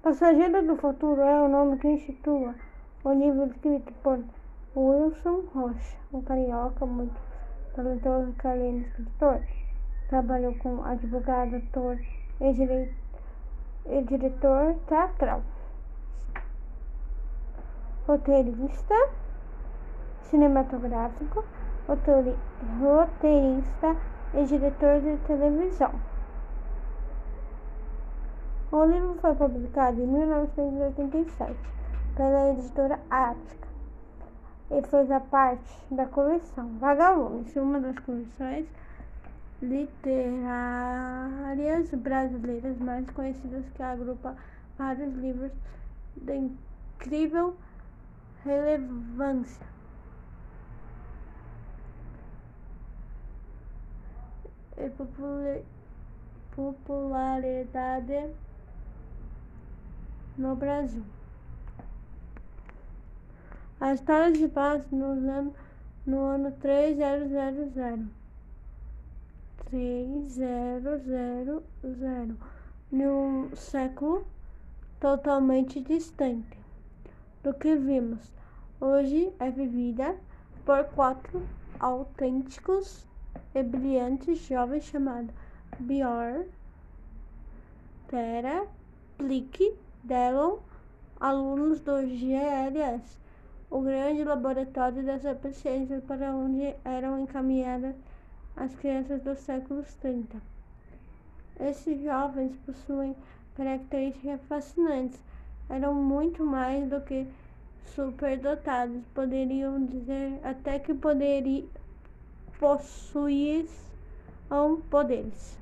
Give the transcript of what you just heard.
Passageiro do Futuro é o nome que institui o livro escrito por Wilson Rocha, um carioca muito talentoso de escritor, trabalhou como advogado, ator e, dire... e diretor teatral. Roteirista cinematográfico, roteirista e diretor de televisão. O livro foi publicado em 1987 pela editora Ática e fez a parte da coleção Vagalumes, uma das coleções literárias brasileiras mais conhecidas que agrupa vários livros de incrível relevância. E popularidade no Brasil. A história se passa no ano, no ano 3000. 3000, num século totalmente distante do que vimos. Hoje é vivida por quatro autênticos e brilhantes jovens chamados Bior, Tera, Plique Delon, alunos do GLS, o grande laboratório das ciências para onde eram encaminhadas as crianças dos séculos 30. Esses jovens possuem características fascinantes, eram muito mais do que superdotados, poderiam dizer até que poderiam possuir poderes.